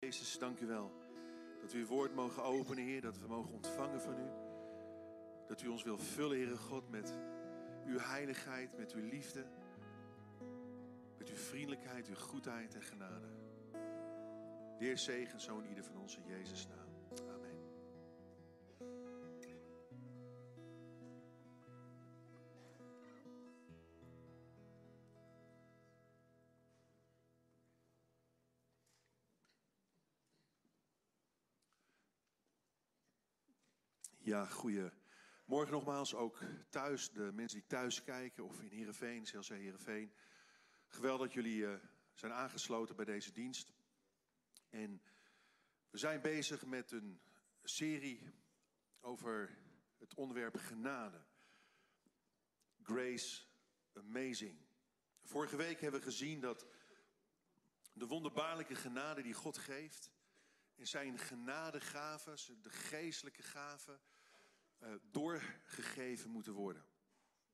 Jezus, dank u wel dat we uw woord mogen openen, Heer, dat we mogen ontvangen van u. Dat u ons wil vullen, Heere God, met uw heiligheid, met uw liefde, met uw vriendelijkheid, uw goedheid en genade. De Heer zegen zo in ieder van ons in Jezus' naam. Ja, goeie. Morgen nogmaals ook thuis, de mensen die thuis kijken of in Heerenveen, CLC Heerenveen. Geweldig dat jullie eh, zijn aangesloten bij deze dienst. En we zijn bezig met een serie over het onderwerp genade. Grace Amazing. Vorige week hebben we gezien dat de wonderbaarlijke genade die God geeft... in zijn genadegaven, de geestelijke gaven... Uh, doorgegeven moeten worden.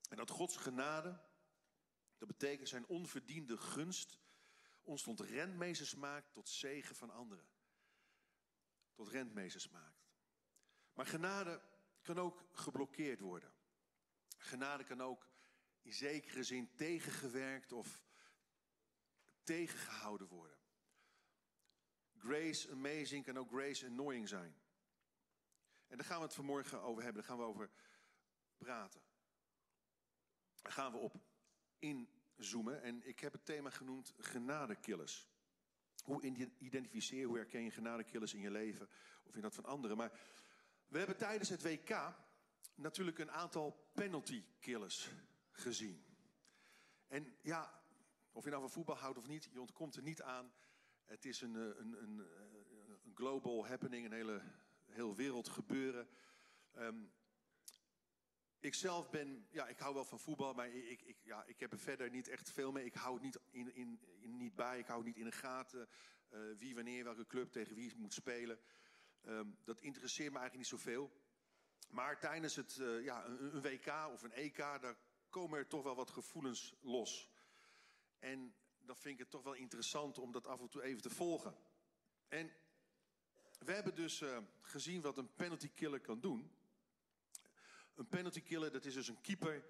En dat Gods genade, dat betekent zijn onverdiende gunst, ons tot rentmeesters maakt tot zegen van anderen. Tot rentmeesters maakt. Maar genade kan ook geblokkeerd worden. Genade kan ook in zekere zin tegengewerkt of tegengehouden worden. Grace amazing kan ook grace annoying zijn. En daar gaan we het vanmorgen over hebben, daar gaan we over praten. Daar gaan we op inzoomen. En ik heb het thema genoemd genadekillers. Hoe identificeer, hoe herken je genadekillers in je leven of in dat van anderen. Maar we hebben tijdens het WK natuurlijk een aantal penalty killers gezien. En ja, of je nou van voetbal houdt of niet, je ontkomt er niet aan. Het is een, een, een, een global happening, een hele heel wereld gebeuren. Um, ik zelf ben, ja, ik hou wel van voetbal, maar ik, ik, ja, ik heb er verder niet echt veel mee. Ik hou het niet, in, in, niet bij, ik hou het niet in de gaten. Uh, wie, wanneer, welke club tegen wie moet spelen. Um, dat interesseert me eigenlijk niet zoveel. Maar tijdens het, uh, ja, een, een, WK of een EK, daar komen er toch wel wat gevoelens los. En dan vind ik het toch wel interessant om dat af en toe even te volgen. En we hebben dus uh, gezien wat een penalty killer kan doen. Een penalty killer, dat is dus een keeper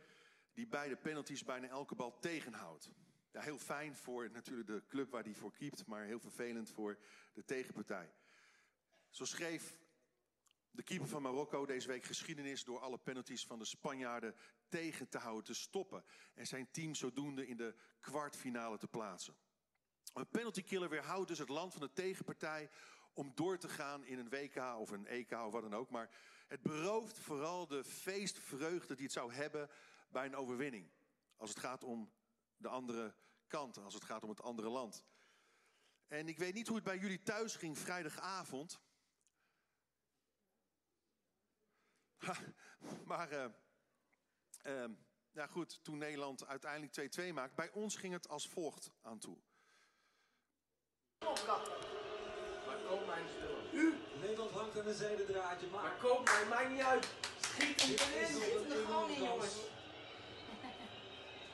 die bij de penalties bijna elke bal tegenhoudt. Heel fijn voor natuurlijk de club waar die voor keept, maar heel vervelend voor de tegenpartij. Zo schreef de keeper van Marokko deze week geschiedenis door alle penalties van de Spanjaarden tegen te houden, te stoppen. En zijn team zodoende in de kwartfinale te plaatsen. Een penalty killer weerhoudt dus het land van de tegenpartij om door te gaan in een WK of een EK of wat dan ook. Maar het berooft vooral de feestvreugde die het zou hebben bij een overwinning. Als het gaat om de andere kant, als het gaat om het andere land. En ik weet niet hoe het bij jullie thuis ging vrijdagavond. maar, uh, ja goed, toen Nederland uiteindelijk 2-2 maakt, bij ons ging het als volgt aan toe. Koop mij een spullen. U! Nederland hangt aan een zijden draadje, maar... Maar koop mij, maakt niet uit. Schiet hem erin. Schiet hem er gewoon in, jongens.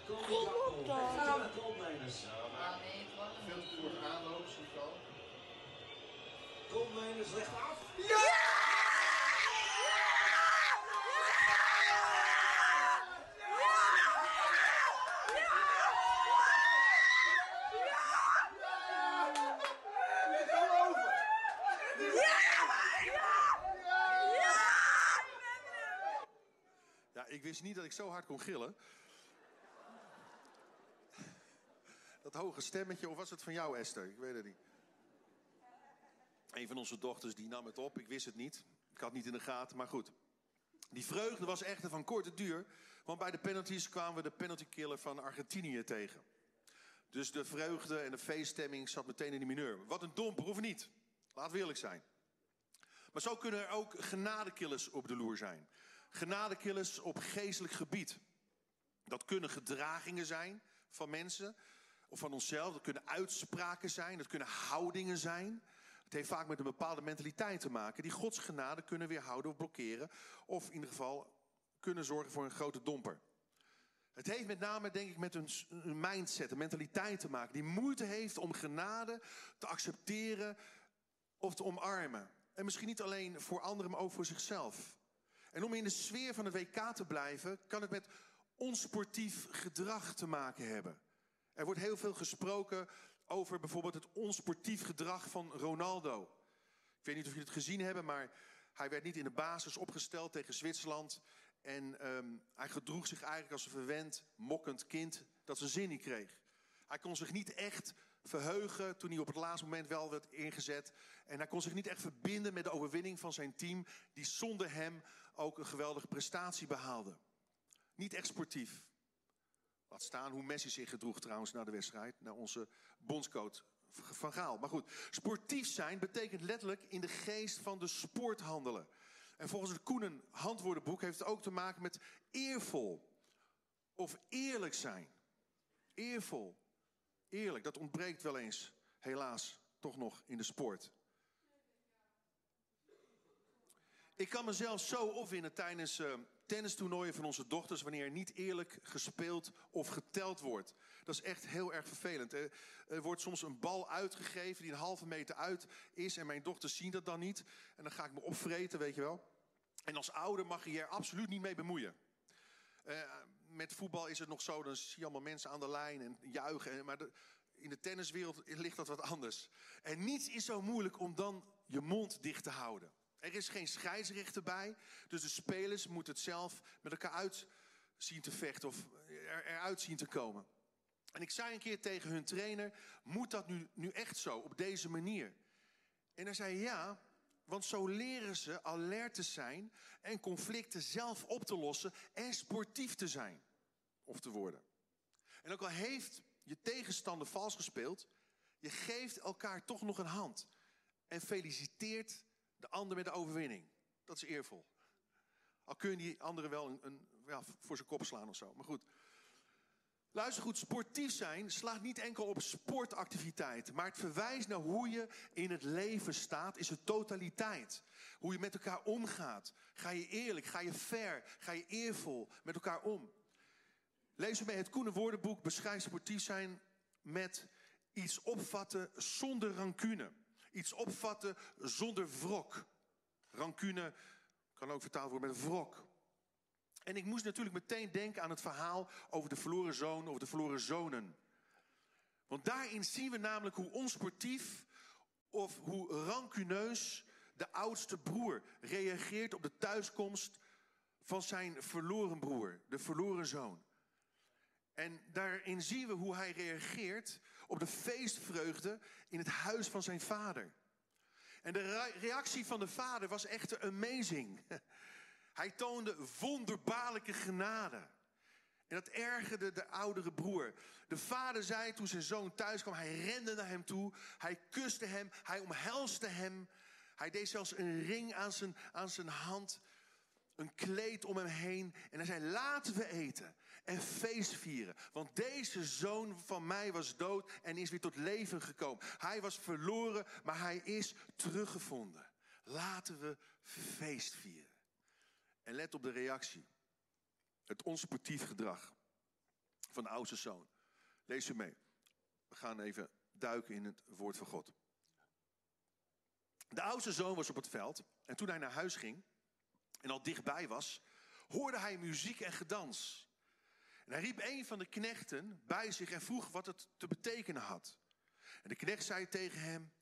Kom Kom op dan. Ja, koopmijners. Ah, nee, Veel te vroeg aanloop, zie ik al. Koopmijners, leg af. Ja, ik wist niet dat ik zo hard kon gillen. Dat hoge stemmetje, of was het van jou, Esther? Ik weet het niet. Een van onze dochters die nam het op. Ik wist het niet. Ik had niet in de gaten, maar goed. Die vreugde was echter van korte duur. Want bij de penalties kwamen we de penaltykiller van Argentinië tegen. Dus de vreugde en de feeststemming zat meteen in de mineur. Wat een domper, of niet? Laat we eerlijk zijn. Maar zo kunnen er ook genadekillers op de loer zijn. Genadekillers op geestelijk gebied. Dat kunnen gedragingen zijn van mensen of van onszelf. Dat kunnen uitspraken zijn, dat kunnen houdingen zijn. Het heeft vaak met een bepaalde mentaliteit te maken. Die Gods genade kunnen weerhouden of blokkeren. Of in ieder geval kunnen zorgen voor een grote domper. Het heeft met name, denk ik, met een, mindset, een mentaliteit te maken. Die moeite heeft om genade te accepteren of te omarmen. En misschien niet alleen voor anderen, maar ook voor zichzelf. En om in de sfeer van het WK te blijven, kan het met onsportief gedrag te maken hebben. Er wordt heel veel gesproken over bijvoorbeeld het onsportief gedrag van Ronaldo. Ik weet niet of jullie het gezien hebben, maar hij werd niet in de basis opgesteld tegen Zwitserland. En ehm, hij gedroeg zich eigenlijk als een verwend, mokkend kind dat zijn zin niet kreeg. Hij kon zich niet echt verheugen toen hij op het laatste moment wel werd ingezet. En hij kon zich niet echt verbinden met de overwinning van zijn team, die zonder hem ook een geweldige prestatie behaalde. Niet echt sportief. Laat staan hoe Messi zich gedroeg trouwens na de wedstrijd, naar onze bondscoach van Gaal. Maar goed, sportief zijn betekent letterlijk in de geest van de sport handelen. En volgens het Koenen handwoordenboek heeft het ook te maken met eervol of eerlijk zijn. Eervol, eerlijk, dat ontbreekt wel eens, helaas, toch nog in de sport. Ik kan mezelf zo opwinden tijdens uh, tennistoernooien van onze dochters wanneer er niet eerlijk gespeeld of geteld wordt. Dat is echt heel erg vervelend. Er, wordt soms een bal uitgegeven die een halve meter uit is en mijn dochters zien dat dan niet. En dan ga ik me opvreten, weet je wel. En als ouder mag je je er absoluut niet mee bemoeien. Uh, met voetbal is het nog zo, dan zie je allemaal mensen aan de lijn en juichen. Maar in de tenniswereld ligt dat wat anders. En niets is zo moeilijk om dan je mond dicht te houden. Er is geen scheidsrechter bij, dus de spelers moeten het zelf met elkaar uit zien te vechten of er, eruit zien te komen. En ik zei een keer tegen hun trainer, moet dat nu, nu echt zo, op deze manier? En hij zei ja, want zo leren ze alert te zijn en conflicten zelf op te lossen en sportief te zijn of te worden. En ook al heeft je tegenstander vals gespeeld, je geeft elkaar toch nog een hand en feliciteert de ander met de overwinning. Dat is eervol. Al kun je die andere wel een, een, ja, voor zijn kop slaan of zo. Maar goed. Luister goed, sportief zijn slaat niet enkel op sportactiviteit. Maar het verwijst naar hoe je in het leven staat, is het totaliteit. Hoe je met elkaar omgaat. Ga je eerlijk, ga je fair, ga je eervol met elkaar om. Lees mee, het Koene Woordenboek beschrijft sportief zijn met iets opvatten zonder rancune. Iets opvatten zonder wrok. Rancune kan ook vertaald worden met wrok. En ik moest natuurlijk meteen denken aan het verhaal over de verloren zoon of de verloren zonen. Want daarin zien we namelijk hoe onsportief of hoe rancuneus de oudste broer reageert op de thuiskomst van zijn verloren broer, de verloren zoon. En daarin zien we hoe hij reageert op de feestvreugde in het huis van zijn vader. En de reactie van de vader was echter amazing. Hij toonde wonderbaarlijke genade. En dat ergerde de oudere broer. De vader zei toen zijn zoon thuis kwam, hij rende naar hem toe. Hij kuste hem, hij omhelste hem. Hij deed zelfs een ring aan zijn, aan zijn hand, een kleed om hem heen. En hij zei, laten we eten en feest vieren. Want deze zoon van mij was dood en is weer tot leven gekomen. Hij was verloren, maar hij is teruggevonden. Laten we feest vieren. En let op de reactie. Het onsportief gedrag van de oudste zoon. Lees ze mee. We gaan even duiken in het woord van God. De oudste zoon was op het veld en toen hij naar huis ging en al dichtbij was, hoorde hij muziek en gedans. En hij riep een van de knechten bij zich en vroeg wat het te betekenen had. En de knecht zei tegen hem: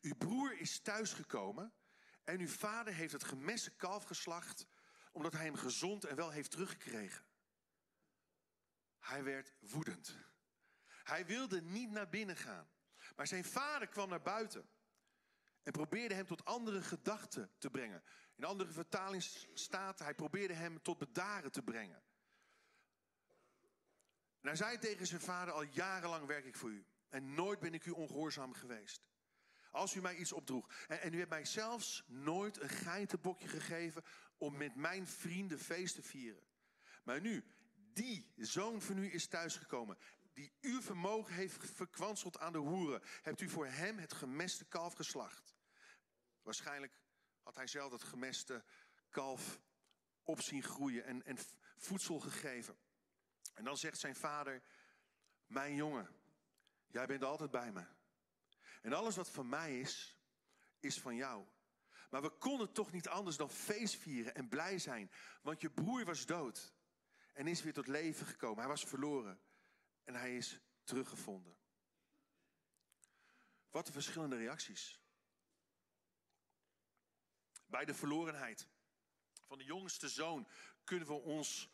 Uw broer is thuisgekomen en uw vader heeft het gemeste kalf geslacht, omdat hij hem gezond en wel heeft teruggekregen. Hij werd woedend. Hij wilde niet naar binnen gaan. Maar zijn vader kwam naar buiten en probeerde hem tot andere gedachten te brengen. In andere vertalingen staat, hij probeerde hem tot bedaren te brengen. En hij zei tegen zijn vader, al jarenlang werk ik voor u. En nooit ben ik u ongehoorzaam geweest. Als u mij iets opdroeg. En, en u hebt mij zelfs nooit een geitenbokje gegeven om met mijn vrienden feest te vieren. Maar nu, die zoon van u is thuisgekomen. Die uw vermogen heeft verkwanseld aan de hoeren. Hebt u voor hem het gemeste kalf geslacht. Waarschijnlijk had hij zelf dat gemeste kalf op zien groeien en, en voedsel gegeven. En dan zegt zijn vader, mijn jongen, jij bent altijd bij me. En alles wat van mij is, is van jou. Maar we konden toch niet anders dan feest vieren en blij zijn. Want je broer was dood en is weer tot leven gekomen. Hij was verloren en hij is teruggevonden. Wat een verschillende reacties. Bij de verlorenheid van de jongste zoon kunnen we ons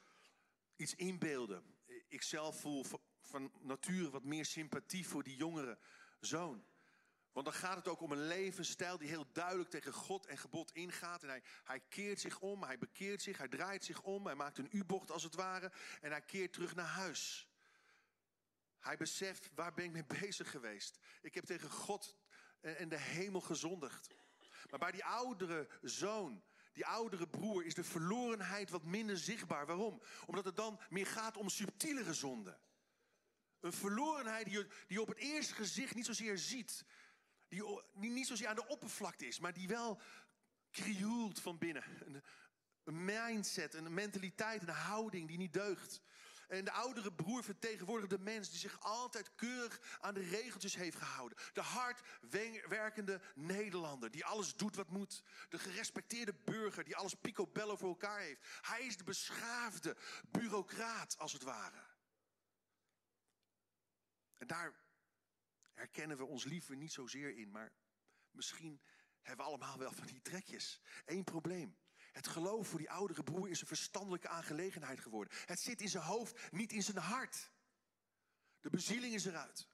iets inbeelden. Ik zelf voel van- van nature wat meer sympathie voor die jongere zoon. Want dan gaat het ook om een levensstijl die heel duidelijk tegen God en gebod ingaat. En hij, hij keert zich om, hij bekeert zich, hij draait zich om, hij maakt een U-bocht als het ware. En hij keert terug naar huis. Hij beseft, waar ben ik mee bezig geweest? Ik heb tegen God en de hemel gezondigd. Maar bij die oudere zoon, die oudere broer, is de verlorenheid wat minder zichtbaar. Waarom? Omdat het dan meer gaat om subtielere zonden. Een verlorenheid die je, die je op het eerste gezicht niet zozeer ziet. Die, die niet zozeer aan de oppervlakte is, maar die wel krioelt van binnen. Een, een mindset, een mentaliteit, een houding die niet deugt. En de oudere broer vertegenwoordigt de mens die zich altijd keurig aan de regeltjes heeft gehouden. De hard werkende Nederlander die alles doet wat moet. De gerespecteerde burger die alles picobello voor elkaar heeft. Hij is de beschaafde bureaucraat als het ware. En daar herkennen we ons liever niet zozeer in, maar misschien hebben we allemaal wel van die trekjes. Eén probleem. Het geloof voor die oudere broer is een verstandelijke aangelegenheid geworden. Het zit in zijn hoofd, niet in zijn hart. De bezieling is eruit.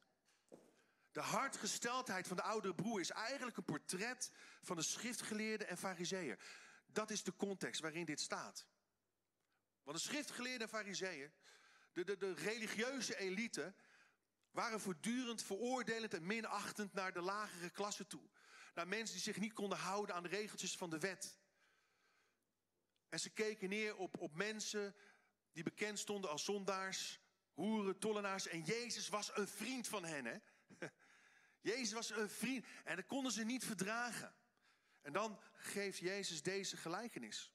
De hartgesteldheid van de oudere broer is eigenlijk een portret van de schriftgeleerden en fariseeën. Dat is de context waarin dit staat. Want de schriftgeleerden en fariseeën, de, de, de religieuze elite, waren voortdurend veroordelend en minachtend naar de lagere klasse toe. Naar mensen die zich niet konden houden aan de regeltjes van de wet. En ze keken neer op, op mensen die bekend stonden als zondaars, hoeren, tollenaars. En Jezus was een vriend van hen. Hè? Jezus was een vriend. En dat konden ze niet verdragen. En dan geeft Jezus deze gelijkenis.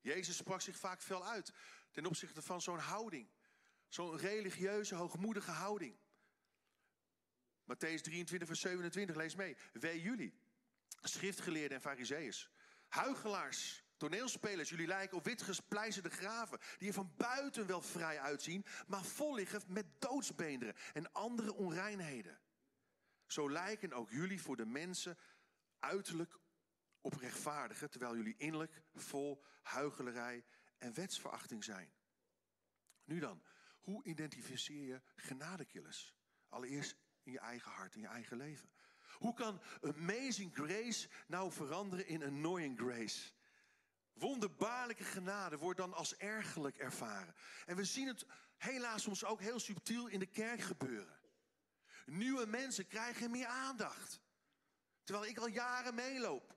Jezus sprak zich vaak veel uit ten opzichte van zo'n houding. Zo'n religieuze, hoogmoedige houding. Matthäus 23, vers 27, lees mee. Wee jullie, schriftgeleerden en fariseeërs, huigelaars, toneelspelers, jullie lijken op wit gesplijzerde graven, die er van buiten wel vrij uitzien, maar vol liggen met doodsbeenderen en andere onreinheden. Zo lijken ook jullie voor de mensen uiterlijk op rechtvaardigen, terwijl jullie innerlijk vol huichelarij en wetsverachting zijn. Nu dan, hoe identificeer je genadekillers? Allereerst in je eigen hart, in je eigen leven. Hoe kan amazing grace nou veranderen in annoying grace? Wonderbaarlijke genade wordt dan als ergerlijk ervaren. En we zien het helaas soms ook heel subtiel in de kerk gebeuren. Nieuwe mensen krijgen meer aandacht. Terwijl ik al jaren meeloop.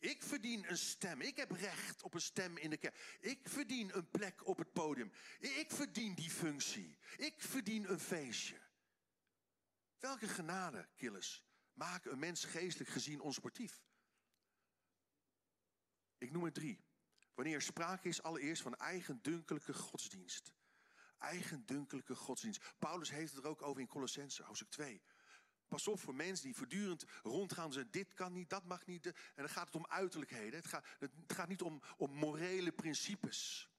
Ik verdien een stem. Ik heb recht op een stem in de kerk. Ik verdien een plek op het podium. Ik verdien die functie. Ik verdien een feestje. Welke genade, killers, maken een mens geestelijk gezien onsportief? Ik noem er drie. Wanneer er sprake is allereerst van eigendunkelijke godsdienst. Eigendunkelijke godsdienst. Paulus heeft het er ook over in Colossense, hoofdstuk 2. Pas op voor mensen die voortdurend rondgaan zeggen: dit kan niet, dat mag niet. En dan gaat het om uiterlijkheden. Het gaat, het gaat niet om, om morele principes.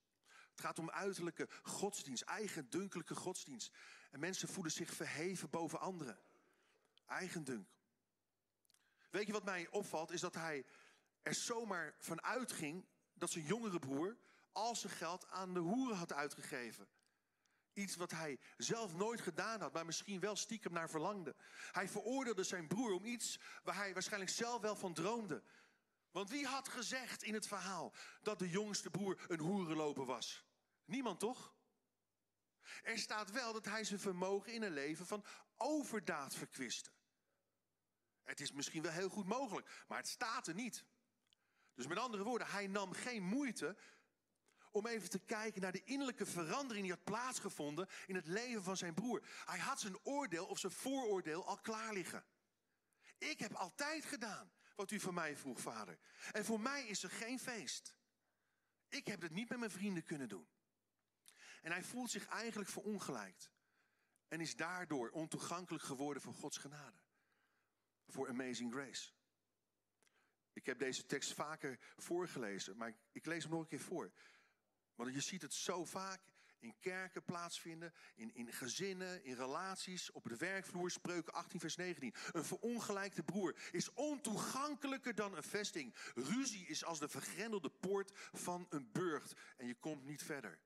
Het gaat om uiterlijke godsdienst, eigendunkelijke godsdienst. En mensen voelen zich verheven boven anderen. Eigendunk. Weet je wat mij opvalt? Is dat hij er zomaar van uitging dat zijn jongere broer al zijn geld aan de hoeren had uitgegeven. Iets wat hij zelf nooit gedaan had, maar misschien wel stiekem naar verlangde. Hij veroordeelde zijn broer om iets waar hij waarschijnlijk zelf wel van droomde. Want wie had gezegd in het verhaal dat de jongste broer een hoerenloper was? Niemand toch? Er staat wel dat hij zijn vermogen in een leven van overdaad verkwiste. Het is misschien wel heel goed mogelijk, maar het staat er niet. Dus met andere woorden, hij nam geen moeite om even te kijken naar de innerlijke verandering die had plaatsgevonden in het leven van zijn broer. Hij had zijn oordeel of zijn vooroordeel al klaar liggen. Ik heb altijd gedaan wat u van mij vroeg, vader. En voor mij is er geen feest. Ik heb het niet met mijn vrienden kunnen doen. En hij voelt zich eigenlijk verongelijkt. En is daardoor ontoegankelijk geworden voor Gods genade. Voor amazing grace. Ik heb deze tekst vaker voorgelezen, maar ik, lees hem nog een keer voor. Want je ziet het zo vaak in kerken plaatsvinden, in, in gezinnen, in relaties, op de werkvloer, spreuken 18 vers 19. Een verongelijkte broer is ontoegankelijker dan een vesting. Ruzie is als de vergrendelde poort van een burcht en je komt niet verder.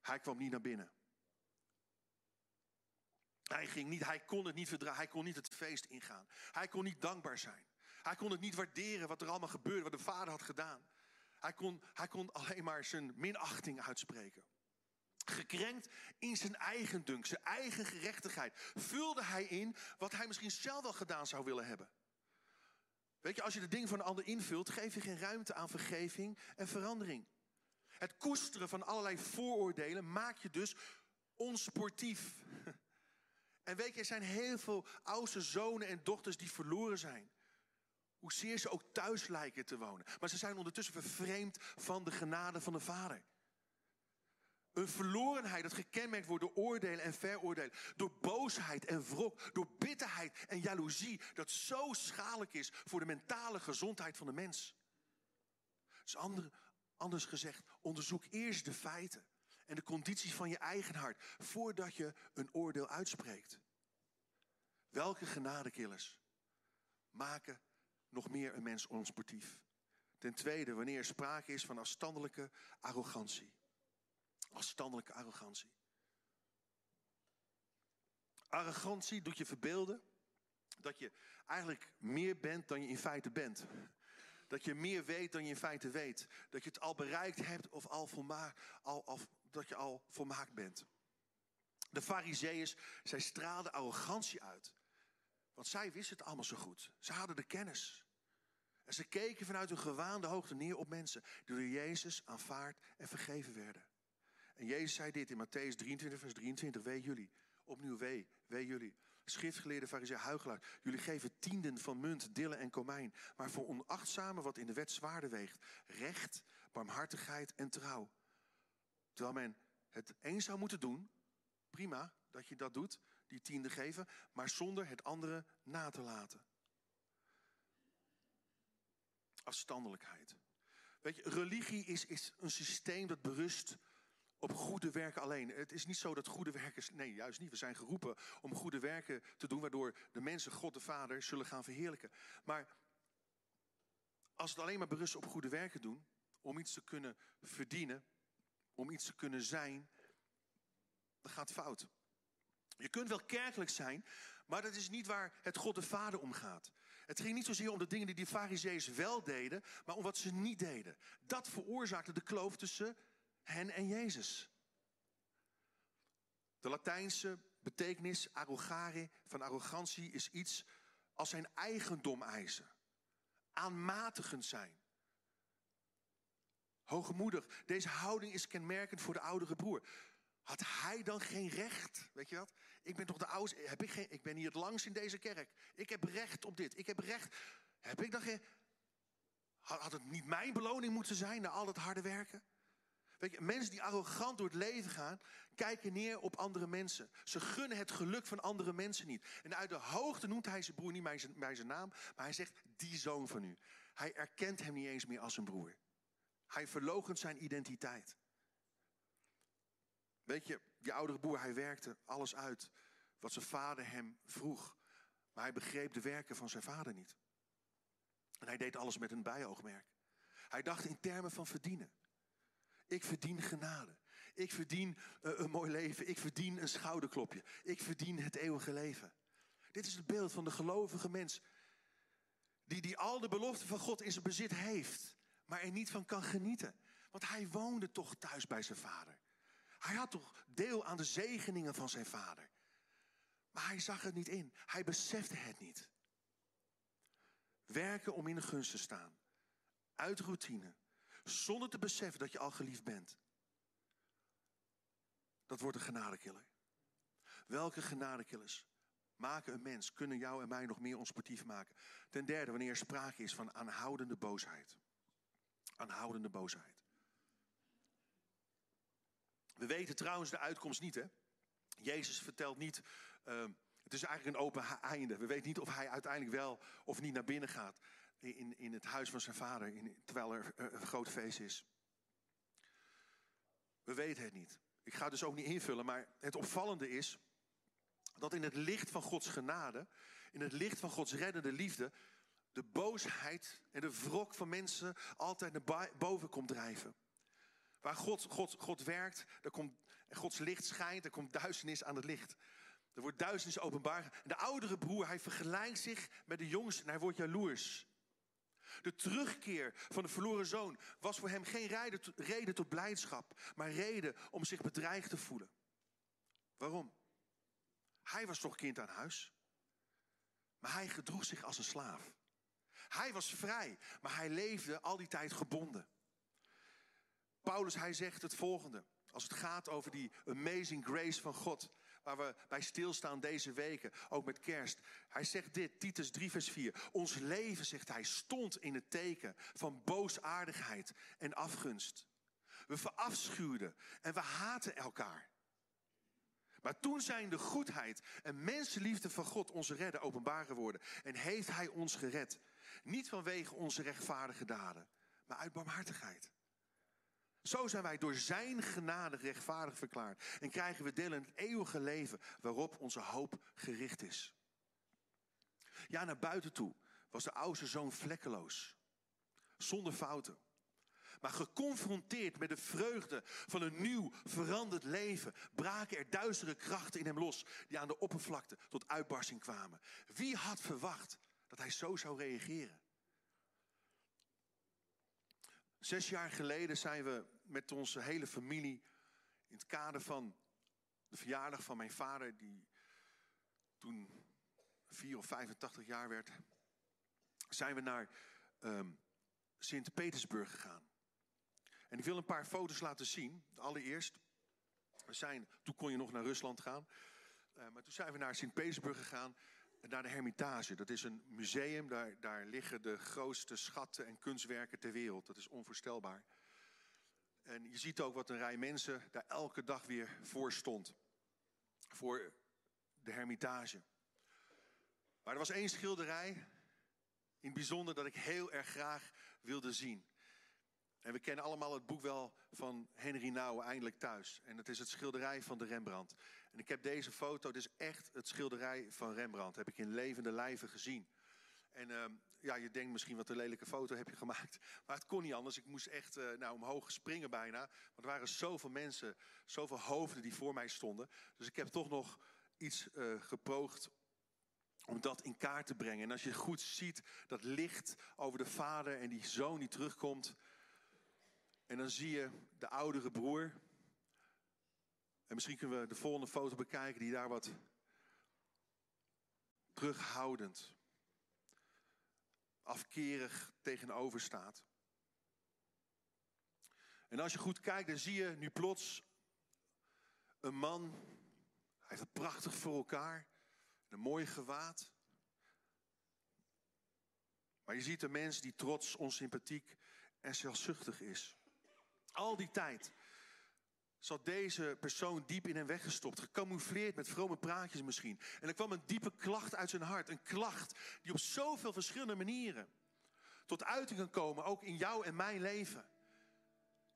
Hij kwam niet naar binnen. Hij, ging niet, hij kon het niet verdragen, hij kon niet het feest ingaan. Hij kon niet dankbaar zijn. Hij kon het niet waarderen wat er allemaal gebeurde, wat de vader had gedaan. Hij kon, hij kon alleen maar zijn minachting uitspreken. Gekrenkt in zijn eigen dunk, zijn eigen gerechtigheid, vulde hij in wat hij misschien zelf wel gedaan zou willen hebben. Weet je, als je de dingen van een ander invult, geef je geen ruimte aan vergeving en verandering. Het koesteren van allerlei vooroordelen maakt je dus onsportief. En weet je, er zijn heel veel oudste zonen en dochters die verloren zijn. Hoezeer ze ook thuis lijken te wonen. Maar ze zijn ondertussen vervreemd van de genade van de Vader. Een verlorenheid dat gekenmerkt wordt door oordelen en veroordelen. Door boosheid en wrok. Door bitterheid en jaloezie. Dat zo schadelijk is voor de mentale gezondheid van de mens. Dus ander, anders gezegd, onderzoek eerst de feiten. En de condities van je eigen hart. Voordat je een oordeel uitspreekt. Welke genadekillers maken nog meer een mens onsportief? Ten tweede, wanneer er sprake is van afstandelijke arrogantie. Afstandelijke arrogantie. Arrogantie doet je verbeelden dat je eigenlijk meer bent dan je in feite bent. Dat je meer weet dan je in feite weet. Dat je het al bereikt hebt of al volmaakt, al, al, dat je al volmaakt bent. De fariseeërs, zij straalden arrogantie uit. Want zij wisten het allemaal zo goed. Ze hadden de kennis. En ze keken vanuit hun gewaande hoogte neer op mensen die door Jezus aanvaard en vergeven werden. En Jezus zei dit in Matthäus 23, vers 23. Wee jullie. Opnieuw wee, wee jullie. Schriftgeleerde fariseer huigelaar. Jullie geven tienden van munt, dillen en komijn. Maar voor onachtzame wat in de wet zwaarder weegt. Recht, barmhartigheid en trouw. Terwijl men het eens zou moeten doen. Prima dat je dat doet, die tiende geven. Maar zonder het andere na te laten. Afstandelijkheid. Weet je, religie is, is een systeem dat berust op goede werken alleen. Het is niet zo dat goede werken. Nee, juist niet. We zijn geroepen om goede werken te doen, waardoor de mensen God de Vader zullen gaan verheerlijken. Maar als het alleen maar berust op goede werken doen, om iets te kunnen verdienen, om iets te kunnen zijn, dan gaat fout. Je kunt wel kerkelijk zijn, maar dat is niet waar het God de Vader om gaat. Het ging niet zozeer om de dingen die die fariseeërs wel deden, maar om wat ze niet deden. Dat veroorzaakte de kloof tussen hen en Jezus. De Latijnse betekenis arrogare van arrogantie is iets als zijn eigendom eisen. Aanmatigend zijn. Hoogmoedig. Deze houding is kenmerkend voor de oudere broer. Had hij dan geen recht? Weet je wat? Ik ben toch de oudste. Heb ik, geen, ik ben hier het langst in deze kerk. Ik heb recht op dit. Ik heb recht. Heb ik dan geen. Had het niet mijn beloning moeten zijn na al dat harde werken? Weet je, mensen die arrogant door het leven gaan, kijken neer op andere mensen. Ze gunnen het geluk van andere mensen niet. En uit de hoogte noemt hij zijn broer niet bij zijn, zijn naam, maar hij zegt die zoon van u. Hij erkent hem niet eens meer als een broer. Hij verloochent zijn identiteit. Weet je, die oudere broer, hij werkte alles uit wat zijn vader hem vroeg. Maar hij begreep de werken van zijn vader niet. En hij deed alles met een bijoogmerk. Hij dacht in termen van verdienen. Ik verdien genade. Ik verdien uh, een mooi leven. Ik verdien een schouderklopje. Ik verdien het eeuwige leven. Dit is het beeld van de gelovige mens. Die, die al de beloften van God in zijn bezit heeft. Maar er niet van kan genieten. Want hij woonde toch thuis bij zijn vader. Hij had toch deel aan de zegeningen van zijn vader. Maar hij zag het niet in. Hij besefte het niet. Werken om in de gunst te staan. Uit routine. Zonder te beseffen dat je al geliefd bent. Dat wordt een genadekiller. Welke genadekillers maken een mens, kunnen jou en mij nog meer onsportief maken? Ten derde, wanneer er sprake is van aanhoudende boosheid. Aanhoudende boosheid. We weten trouwens de uitkomst niet, hè? Jezus vertelt niet, uh, het is eigenlijk een open einde. We weten niet of hij uiteindelijk wel of niet naar binnen gaat. in, in het huis van zijn vader, in, terwijl er een groot feest is. We weten het niet. Ik ga het dus ook niet invullen, maar het opvallende is dat in het licht van Gods genade, in het licht van Gods reddende liefde, de boosheid en de wrok van mensen altijd naar boven komt drijven. Waar God, God, God werkt, daar komt, Gods licht schijnt, er komt duisternis aan het licht. Er wordt duisternis openbaar. En de oudere broer, hij vergelijkt zich met de jongste en hij wordt jaloers. De terugkeer van de verloren zoon was voor hem geen reden tot blijdschap, maar reden om zich bedreigd te voelen. Waarom? Hij was toch kind aan huis, maar hij gedroeg zich als een slaaf. Hij was vrij, maar hij leefde al die tijd gebonden. Paulus, hij zegt het volgende. Als het gaat over die amazing grace van God. Waar we bij stilstaan deze weken, ook met kerst. Hij zegt dit, Titus 3 vers 4. Ons leven, zegt hij, stond in het teken van boosaardigheid en afgunst. We verafschuwden en we haten elkaar. Maar toen zijn de goedheid en mensenliefde van God onze redder openbaar geworden. En heeft hij ons gered. Niet vanwege onze rechtvaardige daden, maar uit barmhartigheid. Zo zijn wij door zijn genade rechtvaardig verklaard. En krijgen we deel in het eeuwige leven waarop onze hoop gericht is. Ja, naar buiten toe was de oudste zoon vlekkeloos. Zonder fouten. Maar geconfronteerd met de vreugde van een nieuw, veranderd leven, braken er duistere krachten in hem los, die aan de oppervlakte tot uitbarsting kwamen. Wie had verwacht dat hij zo zou reageren? Zes jaar geleden zijn we met onze hele familie in het kader van de verjaardag van mijn vader, die toen 4 of 85 jaar werd, zijn we naar ehm, Sint-Petersburg gegaan. En ik wil een paar foto's laten zien. Allereerst, we zijn, toen kon je nog naar Rusland gaan. Eh, maar toen zijn we naar Sint-Petersburg gegaan, naar de Hermitage. Dat is een museum, daar, daar liggen de grootste schatten en kunstwerken ter wereld. Dat is onvoorstelbaar. En je ziet ook wat een rij mensen daar elke dag weer voor stond. Voor de Hermitage. Maar er was één schilderij, in het bijzonder, dat ik heel erg graag wilde zien. En we kennen allemaal het boek wel van Henry Nouwen, Eindelijk Thuis. En het is het schilderij van de Rembrandt. En ik heb deze foto, het is echt het schilderij van Rembrandt. Heb ik in levende lijven gezien. En ehm, ja, je denkt misschien wat een lelijke foto heb je gemaakt. Maar het kon niet anders. Ik moest echt eh, nou, omhoog springen bijna. Want er waren zoveel mensen, zoveel hoofden die voor mij stonden. Dus ik heb toch nog iets eh, gepoogd om dat in kaart te brengen. En als je goed ziet dat licht over de vader en die zoon die terugkomt. En dan zie je de oudere broer. En misschien kunnen we de volgende foto bekijken die daar wat terughoudend, afkerig tegenover staat. En als je goed kijkt, dan zie je nu plots een man. Hij heeft het prachtig voor elkaar. Een mooi gewaad. Maar je ziet een mens die trots, onsympathiek en zelfzuchtig is. Al die tijd zat deze persoon diep in hem weggestopt, gecamoufleerd met vrome praatjes misschien. En er kwam een diepe klacht uit zijn hart, een klacht die op zoveel verschillende manieren tot uiting kan komen, ook in jouw en mijn leven.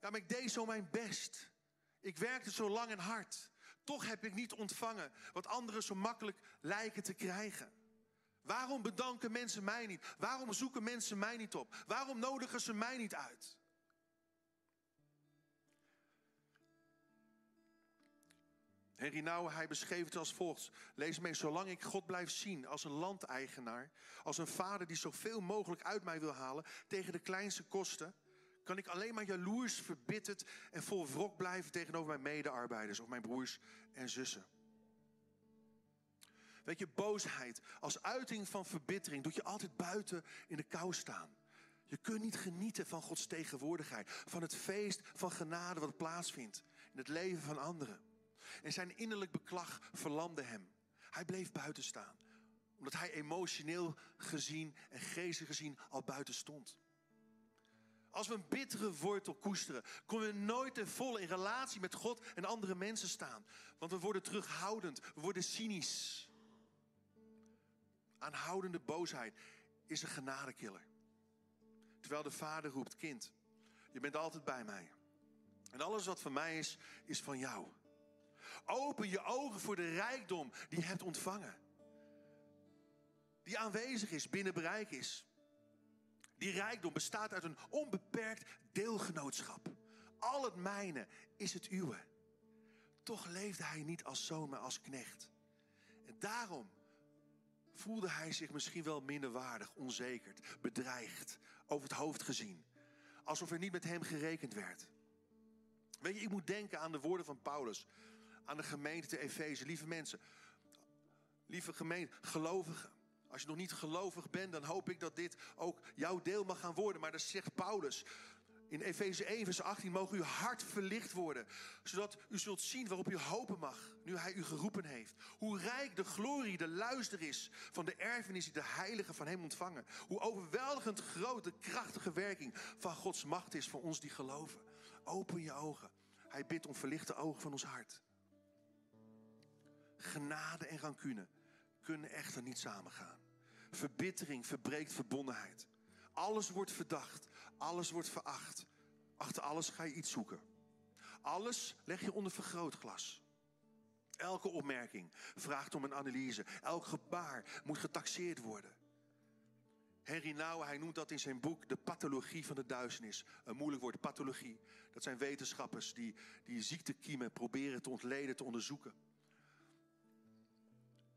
Ja, maar ik deed zo mijn best. Ik werkte zo lang en hard. Toch heb ik niet ontvangen wat anderen zo makkelijk lijken te krijgen. Waarom bedanken mensen mij niet? Waarom zoeken mensen mij niet op? Waarom nodigen ze mij niet uit? Henry Nouwen, hij beschreef het als volgt. Lees mee, zolang ik God blijf zien als een landeigenaar, als een vader die zoveel mogelijk uit mij wil halen tegen de kleinste kosten, kan ik alleen maar jaloers, verbitterd en vol wrok blijven tegenover mijn medearbeiders of mijn broers en zussen. Weet je, boosheid als uiting van verbittering doet je altijd buiten in de kou staan. Je kunt niet genieten van Gods tegenwoordigheid, van het feest van genade wat plaatsvindt in het leven van anderen. En zijn innerlijk beklag verlamde hem. Hij bleef buiten staan, omdat hij emotioneel gezien en geestelijk gezien al buiten stond. Als we een bittere wortel koesteren, kunnen we nooit ten volle in relatie met God en andere mensen staan. Want we worden terughoudend, we worden cynisch. Aanhoudende boosheid is een genadekiller. Terwijl de vader roept, kind, je bent altijd bij mij. En alles wat van mij is, is van jou. Open je ogen voor de rijkdom die je hebt ontvangen. Die aanwezig is, binnen bereik is. Die rijkdom bestaat uit een onbeperkt deelgenootschap. Al het mijne is het uwe. Toch leefde hij niet als zoon, maar als knecht. En daarom voelde hij zich misschien wel minderwaardig, onzekerd, bedreigd, over het hoofd gezien. Alsof er niet met hem gerekend werd. Weet je, ik moet denken aan de woorden van Paulus, aan de gemeente te Efeze. Lieve mensen, lieve gemeente, gelovigen. Als je nog niet gelovig bent, dan hoop ik dat dit ook jouw deel mag gaan worden. Maar dat zegt Paulus. In Efeze 1, vers 18 mogen uw hart verlicht worden, zodat u zult zien waarop u hopen mag, nu hij u geroepen heeft. Hoe rijk de glorie, de luister is van de erfenis die de heiligen van hem ontvangen. Hoe overweldigend groot de krachtige werking van Gods macht is voor ons die geloven. Open je ogen. Hij bidt om verlichte ogen van ons hart. Genade en rancune kunnen echter niet samengaan. Verbittering verbreekt verbondenheid. Alles wordt verdacht, alles wordt veracht. Achter alles ga je iets zoeken. Alles leg je onder vergrootglas. Elke opmerking vraagt om een analyse. Elk gebaar moet getaxeerd worden. Henry Nouwen, hij noemt dat in zijn boek de pathologie van de duisternis. Een moeilijk woord, pathologie. Dat zijn wetenschappers die, die ziektekiemen proberen te ontleden, te onderzoeken.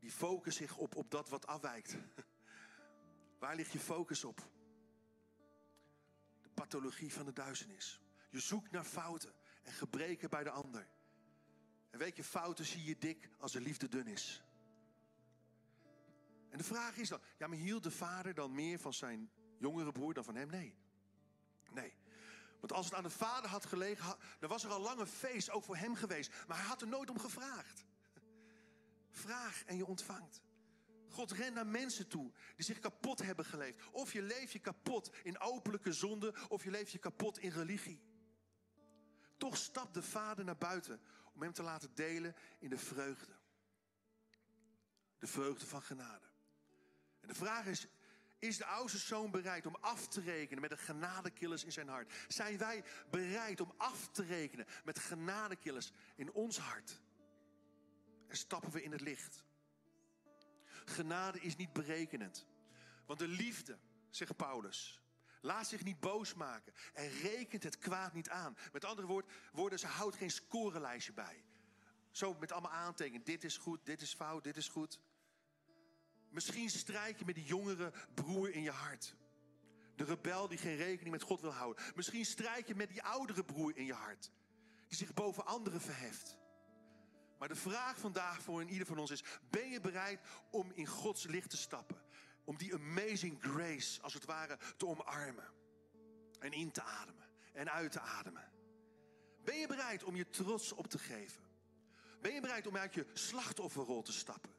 Die focussen zich op, op dat wat afwijkt. Waar ligt je focus op? De pathologie van de duisternis. Je zoekt naar fouten en gebreken bij de ander. En weet je, fouten zie je dik als de liefde dun is. En de vraag is dan, ja, maar hield de vader dan meer van zijn jongere broer dan van hem? Nee. Nee. Want als het aan de vader had gelegen, dan was er al lang een feest ook voor hem geweest. Maar hij had er nooit om gevraagd. Vraag en je ontvangt. God rent naar mensen toe die zich kapot hebben geleefd. Of je leeft je kapot in openlijke zonde, of je leeft je kapot in religie. Toch stapt de vader naar buiten om hem te laten delen in de vreugde. De vreugde van genade. En de vraag is, is de oudste zoon bereid om af te rekenen met de genadekillers in zijn hart? Zijn wij bereid om af te rekenen met genadekillers in ons hart? En stappen we in het licht? Genade is niet berekenend. Want de liefde, zegt Paulus, laat zich niet boos maken en rekent het kwaad niet aan. Met andere woorden, ze houdt geen scorelijstje bij. Zo met allemaal aantekenen. Dit is goed, dit is fout, dit is goed. Misschien strijd je met die jongere broer in je hart. De rebel die geen rekening met God wil houden. Misschien strijd je met die oudere broer in je hart. Die zich boven anderen verheft. Maar de vraag vandaag voor ieder van ons is: ben je bereid om in Gods licht te stappen? Om die amazing grace, als het ware, te omarmen. En in te ademen en uit te ademen. Ben je bereid om je trots op te geven? Ben je bereid om uit je slachtofferrol te stappen?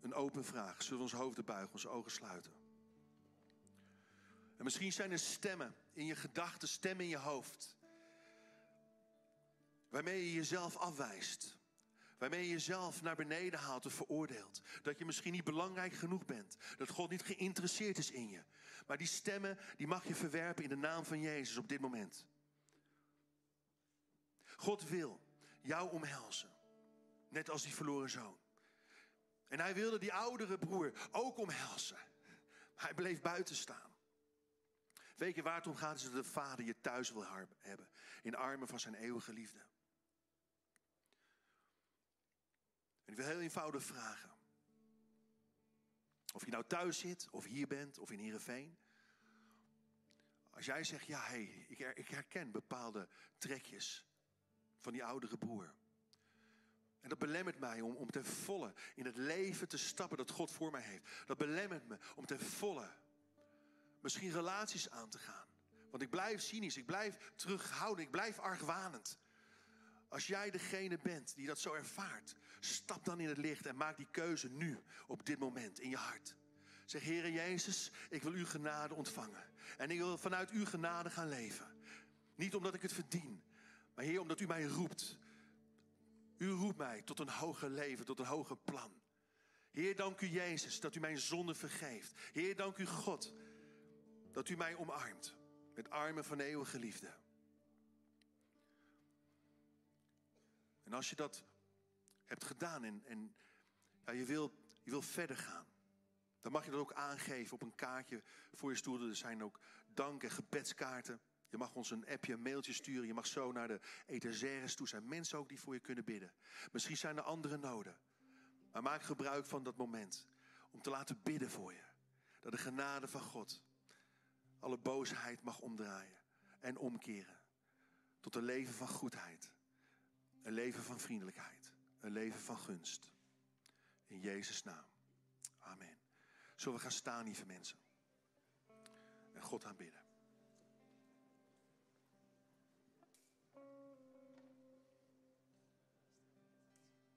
Een open vraag. Zullen we onze hoofden buigen, onze ogen sluiten? En misschien zijn er stemmen in je gedachten, stemmen in je hoofd Waarmee je jezelf afwijst. Waarmee je jezelf naar beneden haalt of veroordeelt. Dat je misschien niet belangrijk genoeg bent. Dat God niet geïnteresseerd is in je. Maar die stemmen, die mag je verwerpen in de naam van Jezus op dit moment. God wil jou omhelzen. Net als die verloren zoon. En hij wilde die oudere broer ook omhelzen. Maar hij bleef buiten staan. Weet je waar het om gaat? Is dat de vader je thuis wil hebben. In armen van zijn eeuwige liefde. En ik wil heel eenvoudig vragen. Of je nou thuis zit, of hier bent, of in Heerenveen. Als jij zegt, ja, hey, ik, herken bepaalde trekjes van die oudere broer. En dat belemmert mij om, om ten volle in het leven te stappen dat God voor mij heeft. Dat belemmert me om ten volle misschien relaties aan te gaan. Want ik blijf cynisch, ik blijf terughouden, ik blijf argwanend. Als jij degene bent die dat zo ervaart, stap dan in het licht en maak die keuze nu, op dit moment, in je hart. Zeg, Heere Jezus, ik wil uw genade ontvangen. En ik wil vanuit uw genade gaan leven. Niet omdat ik het verdien, maar Heer, omdat u mij roept. U roept mij tot een hoger leven, tot een hoger plan. Heer, dank u Jezus dat u mijn zonde vergeeft. Heer, dank u God dat u mij omarmt met armen van eeuwige liefde. En als je dat hebt gedaan en, en ja, je, wil, je wil verder gaan, dan mag je dat ook aangeven op een kaartje voor je stoel. Er zijn ook dank- en gebedskaarten. Je mag ons een appje, een mailtje sturen. Je mag zo naar de etagères toe. Zijn mensen ook die voor je kunnen bidden. Misschien zijn er andere noden. Maar maak gebruik van dat moment om te laten bidden voor je. Dat de genade van God alle boosheid mag omdraaien en omkeren. Tot een leven van goedheid. Een leven van vriendelijkheid. Een leven van gunst. In Jezus' naam. Amen. Zullen we gaan staan, lieve mensen? En God aanbidden.